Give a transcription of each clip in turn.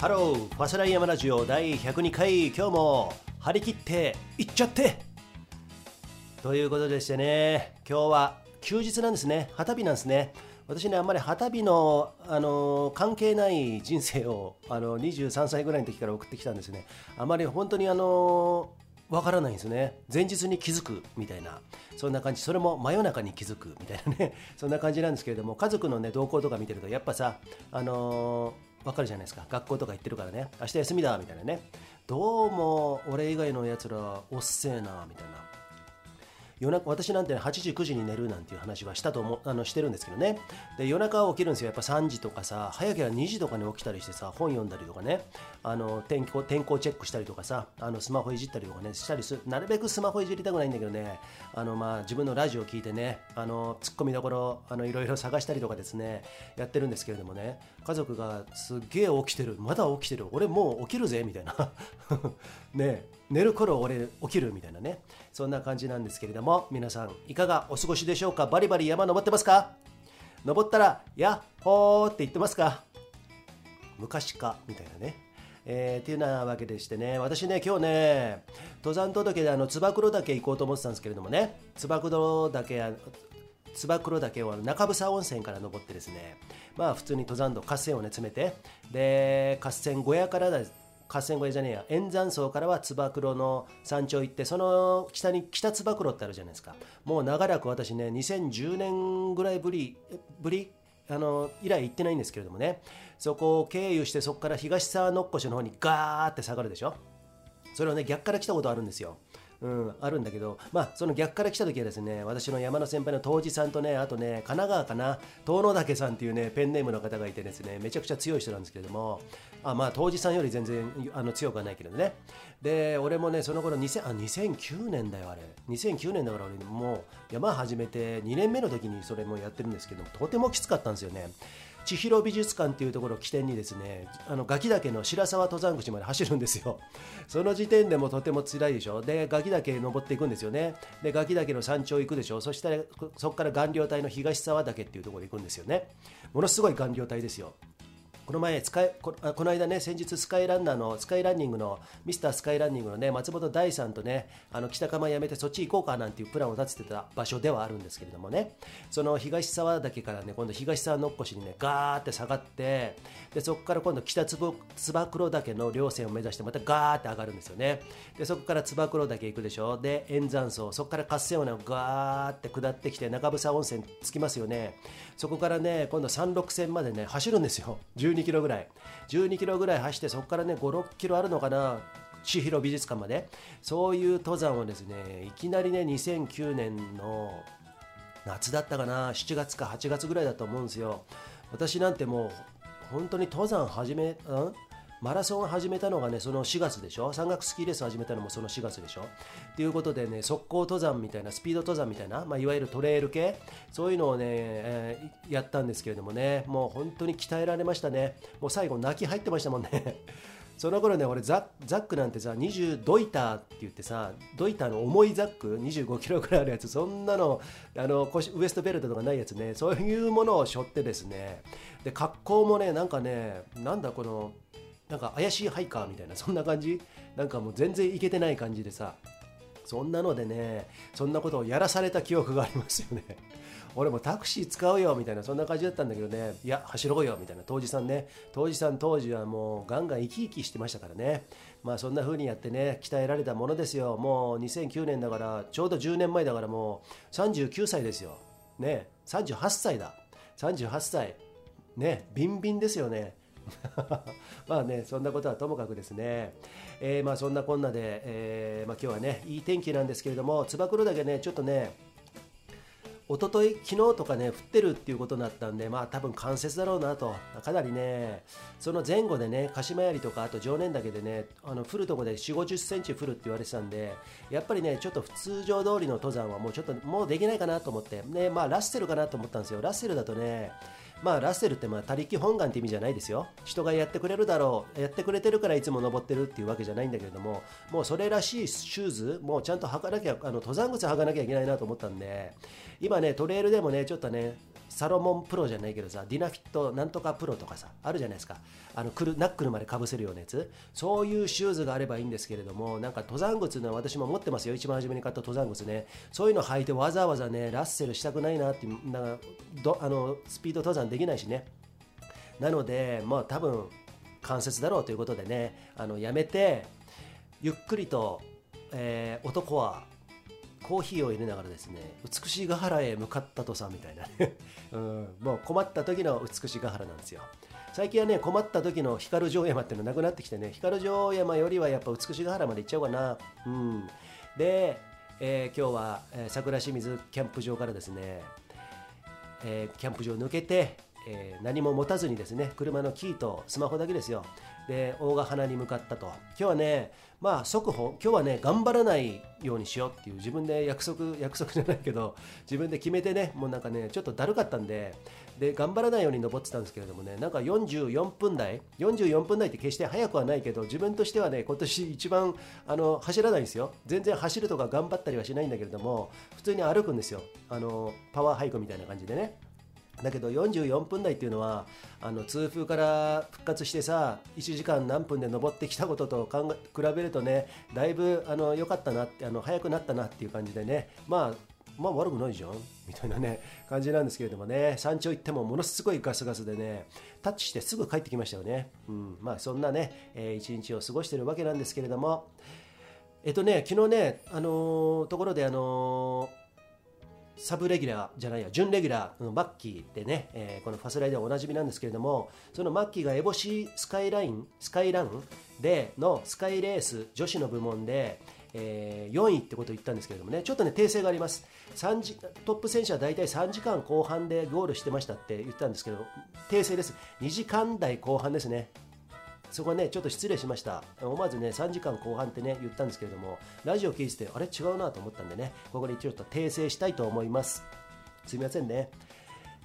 ハロー、ファスライ山ラジオ第102回、今日も張り切っていっちゃって。ということでしてね、今日は休日なんですね、旗日なんですね。私ね、あんまり旗日の、あの関係ない人生をあの23歳ぐらいの時から送ってきたんですね。あまり本当にあのわからないんですね。前日に気づくみたいな。そんな感じ。それも真夜中に気づくみたいなね。そんな感じなんですけれども家族のね動向とか見てるとやっぱさあのー、わかるじゃないですか。学校とか行ってるからね明日休みだみたいなねどうも俺以外のやつらおっせえなみたいな。夜中私なんて8時9時に寝るなんていう話はしたと思あのしてるんですけどね。で夜中起きるんですよ。やっぱ3時とかさ早ければ2時とかに起きたりしてさ本読んだりとかね。あの天候天候チェックしたりとかさあのスマホいじったりとかねしたりする。なるべくスマホいじりたくないんだけどね。あのまあ自分のラジオを聞いてねあのツッコミどころあのいろいろ探したりとかですねやってるんですけれどもね。家族がすっげえ起きてる。まだ起きてる。俺もう起きるぜみたいな。ね。寝る頃俺起きるみたいなね。そんな感じなんですけれども皆さんいかがお過ごしでしょうか？バリバリ山登ってますか？登ったらやっほーって言ってますか？昔か？みたいなね。えー、っていうなわけでしてね、私ね、今日ね、登山届であのつば九郎岳行こうと思ってたんですけれどもね、つば九郎岳、つば九郎岳を中房温泉から登ってですね、まあ普通に登山道、合戦をね、詰めて、で、合戦小屋からです合戦小屋じゃねえや。円山荘からはつば九郎の山頂行ってその北に北つば九郎ってあるじゃないですか。もう長らく私ね2010年ぐらいぶりぶりあの以来行ってないんですけれどもね。そこを経由してそこから東沢のっこしの方にガーって下がるでしょ。それをね逆から来たことあるんですよ。うん、あるんだけど、まあ、その逆から来た時はですね、私の山の先輩の当時さんとね、あとね、神奈川かな、遠野岳さんっていうね、ペンネームの方がいてですね、めちゃくちゃ強い人なんですけれども、あまあ、当時さんより全然あの強くはないけどね。で、俺もね、その頃2000あ2009年だよ、あれ。2009年だから俺、もう山始めて2年目の時にそれもやってるんですけど、とてもきつかったんですよね。千尋美術館っていうところを起点にですねあのガキ岳の白沢登山口まで走るんですよ。その時点でもとても辛いでしょ。でガキ岳登っていくんですよね。でガキ岳の山頂行くでしょ。そしたらそこから顔料帯の東沢岳っていうところに行くんですよね。ものすごい顔料帯ですよ。この前スカイここの間ね先日スカイランナーのスカイランニングのミスタースカイランニングのね松本大さんとねあの北釜やめてそっち行こうかなんていうプランを立ててた場所ではあるんですけれどもね。その東沢岳からね今度東沢のっこしにねガーって下がってでそこから今度北つば九郎岳の稜線を目指してまたガーって上がるんですよね。でそこからつば九郎岳行くでしょ。で円山荘そこから合戦をねガーって下ってきて中房温泉着きますよね。そこからね今度山麓線までね走るんですよ。12 12キロぐらい。12キロぐらい走ってそこからね56キロあるのかな？千尋美術館まで。そういう登山をですねいきなりね2009年の夏だったかな？7月か8月ぐらいだと思うんですよ。私なんてもう本当に登山始め、ん？マラソン始めたのがね、その4月でしょ？山岳スキーレース始めたのもその4月でしょ？ということでね、速攻登山みたいな、スピード登山みたいな、まあ、いわゆるトレイル系、そういうのをね、えー、やったんですけれどもね、もう本当に鍛えられましたね。もう最後泣き入ってましたもんね。その頃ね、俺ザ、ザックなんてさ、20ドイターって言ってさ、ドイターの重いザック、25キロぐらいあるやつ、そんなの、あのウエストベルトとかないやつね、そういうものを背負ってですね、で、格好もね、なんかね、なんだこの、なんか怪しいハイカーみたいな そんな感じ？なんかもう全然いけてない感じでさそんなのでねそんなことをやらされた記憶がありますよね。俺もタクシー使うよみたいなそんな感じだったんだけどね。いや走ろうよみたいな。当時さんね。当時さん当時はもうガンガン生き生きしてましたからね。まあそんな風にやってね鍛えられたものですよ。もう2009年だからちょうど10年前だからもう39歳ですよ。ね。38歳だ。38歳ね。ビンビンですよね。まあね、そんなことはともかくですね、えー、まあそんなこんなで、えー、まあ、今日はね、いい天気なんですけれども、つば九郎だけね、ちょっとね、一昨日昨日とかね降ってるっていうことになったんでまあ多分関節だろうなとかなりねその前後でね鹿島槍とかあと常念岳でねあの降るとこで4 5 0センチ降るって言われてたんでやっぱりねちょっと普通常通りの登山はもうちょっともうできないかなと思ってねまあラッセルかなと思ったんですよ。ラッセルだとねまあラッセルってまあ他力本願って意味じゃないですよ。人がやってくれるだろう。やってくれてるからいつも登ってるっていうわけじゃないんだけれどももうそれらしいシューズもうちゃんと履かなきゃあの登山靴履かなきゃいけないなと思ったんで今ねトレイルでもねちょっとねサロモンプロじゃないけどさディナフィットなんとかプロとかさあるじゃないですか。あのくるナックルまでかぶせるようなやつ。そういうシューズがあればいいんですけれどもなんか登山靴の私も持ってますよ。一番初めに買った登山靴ね。そういうの履いてわざわざねラッセルしたくないなってなんかどあのスピード登山できないしね。なのでまあ多分関節だろうということでねあのやめてゆっくりと、えー男はコーヒーを入れながらですね美しいヶ原へ向かったとさみたいな。ね、うん、もう困った時の美しいヶ原なんですよ。最近はね困った時の光城山っていうのなくなってきてね光城山よりはやっぱ美しいヶ原まで行っちゃおうかな。うん。で、えー今日は、えー桜清水キャンプ場からですねえーキャンプ場抜けて、えー何も持たずにですね車のキーとスマホだけですよ。で大ヶ鼻に向かったと。今日はねまあ速報今日はね頑張らないようにしようっていう自分で約束約束じゃないけど自分で決めてねもうなんかねちょっとだるかったんでで頑張らないように登ってたんですけれどもねなんか44分台44分台って決して速くはないけど自分としてはね今年一番あの走らないんですよ。全然走るとか頑張ったりはしないんだけれども普通に歩くんですよ。あのパワーハイクみたいな感じでね。だけど44分台っていうのはあの痛風から復活してさ1時間何分で登ってきたことと比べるとねだいぶあの良かったなってあの早くなったなっていう感じでねまあまあ悪くないじゃんみたいなね感じなんですけれどもね山頂行ってもものすごいガスガスでねタッチしてすぐ帰ってきましたよね、うん、まあそんなね、えー一日を過ごしてるわけなんですけれども。えっとね昨日ねあのーところであのーサブレギュラーじゃないや準レギュラーのマッキーでね、えーこのファスライではおなじみなんですけれどもそのマッキーがエボシスカイラインスカイランでのスカイレース女子の部門で、えー4位ってことを言ったんですけれどもねちょっとね訂正があります。3時トップ選手は大体3時間後半でゴールしてましたって言ったんですけど訂正です。2時間台後半ですね。そこはね、ちょっと失礼しました。思わずね、3時間後半ってね、言ったんですけれども、ラジオ聞いてて、あれ？違うなと思ったんでね、ここでちょっと訂正したいと思います。すみませんね。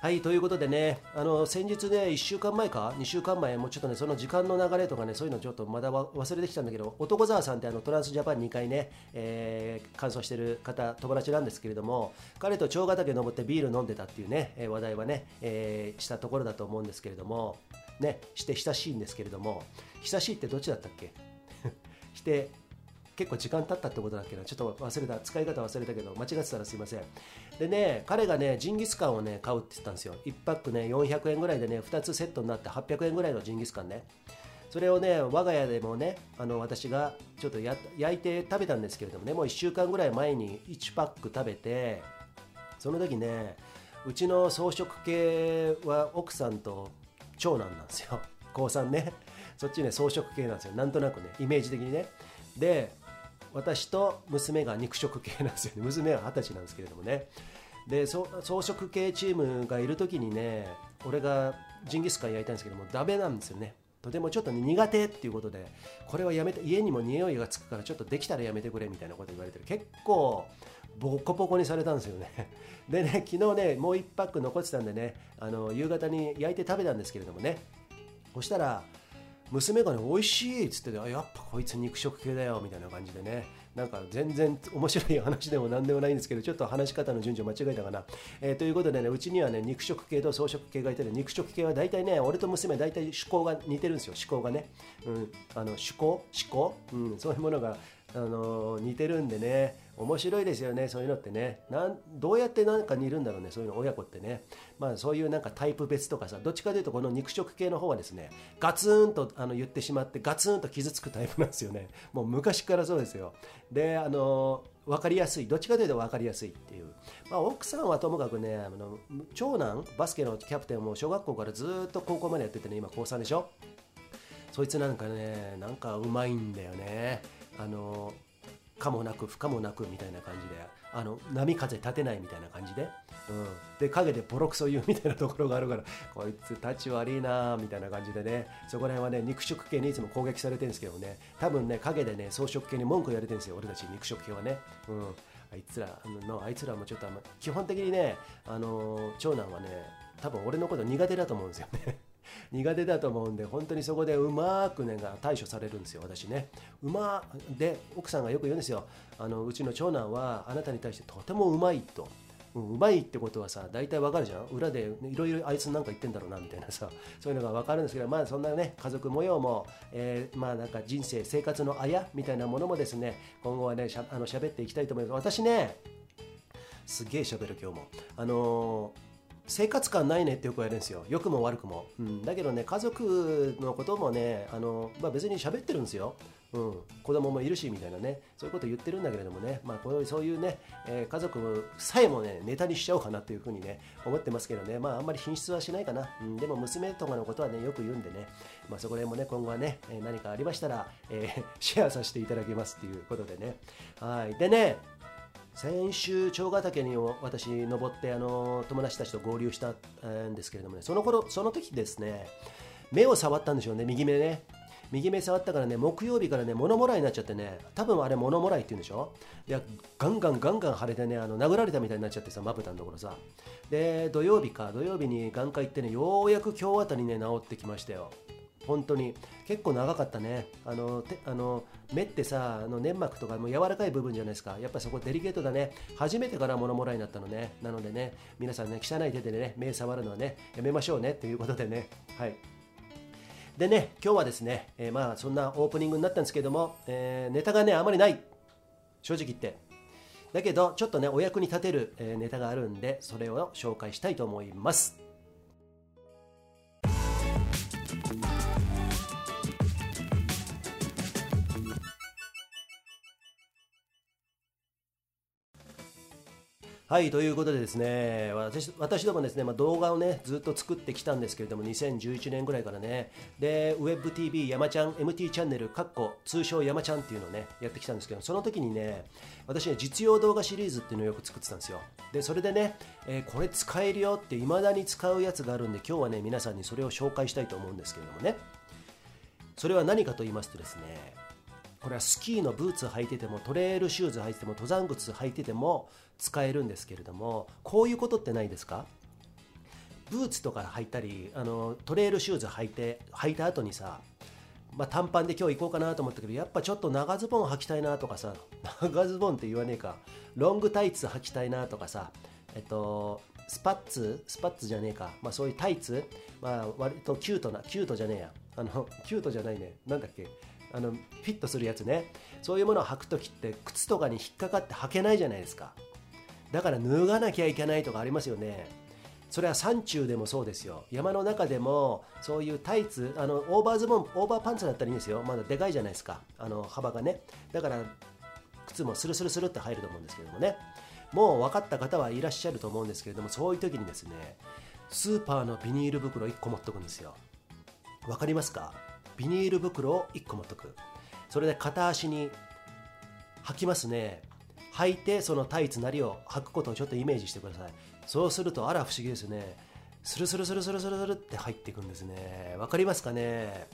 はい、ということでね、あの先日ね、1週間前か、2週間前、もうちょっとね、その時間の流れとかね、そういうのちょっとまだ忘れてきたんだけど、男沢さんってあのトランスジャパン2回ね、えー、完走してる方、友達なんですけれども、彼と長ヶ岳登ってビール飲んでたっていうね、え話題はね、えーしたところだと思うんですけれども、ね、して親しいんですけれども、親しいってどっちだったっけ？し て結構時間経ったってことだっけな。ちょっと忘れた使い方忘れたけど間違ってたらすいません。でね彼がねジンギスカンをね買うって言ったんですよ。1パックね400円ぐらいでね2つセットになって800円ぐらいのジンギスカンね。それをね我が家でもねあの私がちょっとや焼いて食べたんですけれどもねもう1週間ぐらい前に1パック食べてその時ねうちの草食系は奥さんと長男なんですよ。高3ね。そっちね草食系なんですよ。なんとなくねイメージ的にね。で私と娘が肉食系なんですよね。娘は二十歳なんですけれどもね。で草食系チームがいる時にね俺がジンギスカン焼いたんですけどもダメなんですよね。とてもちょっと、苦手っていうことでこれはやめて家にも匂いがつくからちょっとできたらやめてくれみたいなこと言われてる結構ボコボコにされたんですよね。でね昨日ねもう1パック残ってたんでねあの夕方に焼いて食べたんですけれどもね。そしたら娘がね美味しいっつっててあやっぱこいつ肉食系だよみたいな感じでね。なんか全然面白い話でも何でもないんですけどちょっと話し方の順序間違えたかな、えーということでねうちにはね肉食系と草食系がいてね肉食系は大体ね俺と娘大体趣向が似てるんですよ思考がね、うん、あの趣向？思考、うん、そういうものがあの似てるんでね。面白いですよねそういうのってね。なんどうやってなんか似るんだろうねそういうの親子ってね。まあそういうなんかタイプ別とかさどっちかというとこの肉食系の方はですねガツンとあの言ってしまってガツンと傷つくタイプなんですよね。もう昔からそうですよ。であの分かりやすいどっちかというと分かりやすいっていう、まあ、奥さんはともかくねあの長男バスケのキャプテンも小学校からずっと高校までやっててね今高3でしょ。そいつなんかねなんかうまいんだよね。あのかもなく不可もなくみたいな感じであの波風立てないみたいな感じで、うん、で陰でボロクソ言うみたいなところがあるからこいつたち悪いなみたいな感じでね。そこら辺はね肉食系にいつも攻撃されてるんですけどね。多分ね陰でね草食系に文句言われてるんですよ。俺たち肉食系はね、うん、あいつらのあいつらもちょっとあんま基本的にねあの長男はね多分俺のこと苦手だと思うんですよね。苦手だと思うんで本当にそこでうまくねが対処されるんですよ私ね。うまで奥さんがよく言うんですよ。あのうちの長男はあなたに対してとてもうまいと。う、まいってことはさ大体わかるじゃん。裏でいろいろあいつなんか言ってんだろうなみたいなさ。そういうのがわかるんですけどまあそんなね家族模様も、えー、まあなんか人生生活のあやみたいなものもですね今後はねしゃあの喋っていきたいと思います。私ねすげえ喋る今日も。あのー生活感ないねってよく言われるんですよ。良くも悪くも、うん、だけどね家族のこともねあの、まあ、別に喋ってるんですよ。うん、子供もいるしみたいなね。そういうこと言ってるんだけれどもね、まあ、こそういうね、えー、家族さえもねネタにしちゃおうかなっていうふうにね思ってますけどね。まああんまり品質はしないかな、うん、でも娘とかのことはねよく言うんでね、まあ、そこら辺もね今後はね、え何かありましたら、えー、シェアさせていただきますっていうことでね。はい。でね先週長ヶ岳に私登ってあの友達たちと合流したんですけれどもねその頃その時ですね目を触ったんでしょうね右目ね。右目触ったからね木曜日からね物もらいになっちゃってね多分あれ物もらいって言うんでしょ？いやガンガンガンガン腫れてねあの殴られたみたいになっちゃってさまぶたのところさ。で土曜日か土曜日に眼科行ってねようやく今日あたりね治ってきましたよ。本当に。結構長かったね。あのてあの目ってさあの粘膜とかも柔らかい部分じゃないですか。やっぱそこデリケートだね。初めてから物もらいになったのね。なのでね皆さんね汚い手でね目触るのはねやめましょうね。ということでね。はい。でね今日はですね、えー、まあそんなオープニングになったんですけども、えー、ネタがねあまりない。正直言って。だけどちょっとねお役に立てる、え、ネタがあるんでそれを紹介したいと思います。はい、ということでですね、私私どもですね、まあ、動画をね、ずっと作ってきたんですけれども、2011年ぐらいからね、で、WebTV 山ちゃん MT チャンネル、かっこ通称山ちゃんっていうのをね、やってきたんですけど、その時にね、私ね、実用動画シリーズっていうのをよく作ってたんですよ。で、それでね、えー、これ使えるよって未だに使うやつがあるんで、今日はね、皆さんにそれを紹介したいと思うんですけれどもね、それは何かと言いますとですね、これはスキーのブーツ履いててもトレイルシューズ履いてても登山靴履いてても使えるんですけれどもこういうことってないですか？ブーツとか履いたりあのトレイルシューズ履いて履いた後にさまあ、短パンで今日行こうかなと思ったけどやっぱちょっと長ズボン履きたいなとかさ長ズボンって言わねえか。ロングタイツ履きたいなとかさえっとスパッツスパッツじゃねえか、まあ、そういうタイツ、まあ、割とキュートなキュートじゃねえや。あのキュートじゃないね。なんだっけ？あのフィットするやつね。そういうものを履く時って靴とかに引っかかって履けないじゃないですか。だから脱がなきゃいけないとかありますよね。それは山中でもそうですよ。山の中でもそういうタイツあのオーバーズボンオーバーパンツだったらいいんですよ。まだでかいじゃないですか。あの幅がね。だから靴もスルスルスルって入ると思うんですけどもね。もう分かった方はいらっしゃると思うんですけれどもそういう時にですねスーパーのビニール袋1個持っとくんですよ。分かりますか？ビニール袋を1個持っとく。それで片足に履きますね。履いてそのタイツなりを履くことをちょっとイメージしてください。そうするとあら不思議ですね。スルスルスルスルスルスルって入っていくんですね。わかりますかね？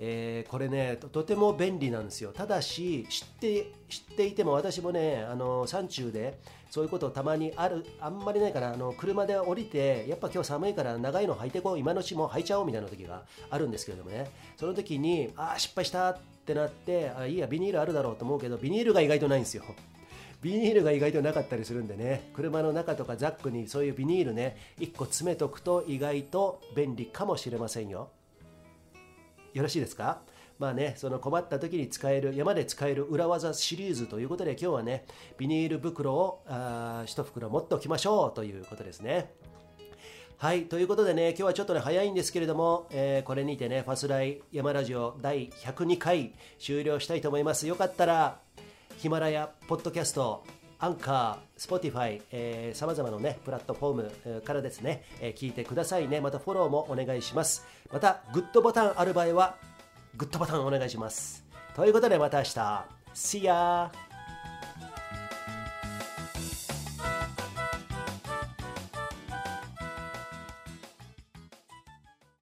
えー、これねとても便利なんですよ。ただし知って知っていても私もねあの山中でそういうことたまにあるあんまりないからあの車で降りてやっぱ今日寒いから長いの履いてこう今のうちも履いちゃおうみたいな時があるんですけれどもね。その時にああ失敗したってなってあいいやビニールあるだろうと思うけどビニールが意外とないんですよ。ビニールが意外となかったりするんでね。車の中とかザックにそういうビニールね1個詰めとくと意外と便利かもしれませんよ。よろしいですか？まあね、その困った時に使える、山で使える裏技シリーズということで、今日はね、ビニール袋をあ1袋持っておきましょうということですね。はい、ということでね、今日はちょっとね、早いんですけれども、えー、これにてね、ファスライ山ラジオ第102回終了したいと思います。よかったら、 Himalaya、ポッドキャスト、アンカー、 Spotify、さまざまなね、プラットフォームからですね、えー、聞いてくださいね。またフォローもお願いします。また、グッドボタンある場合は、グッドボタンお願いします。ということでまた明日。See ya!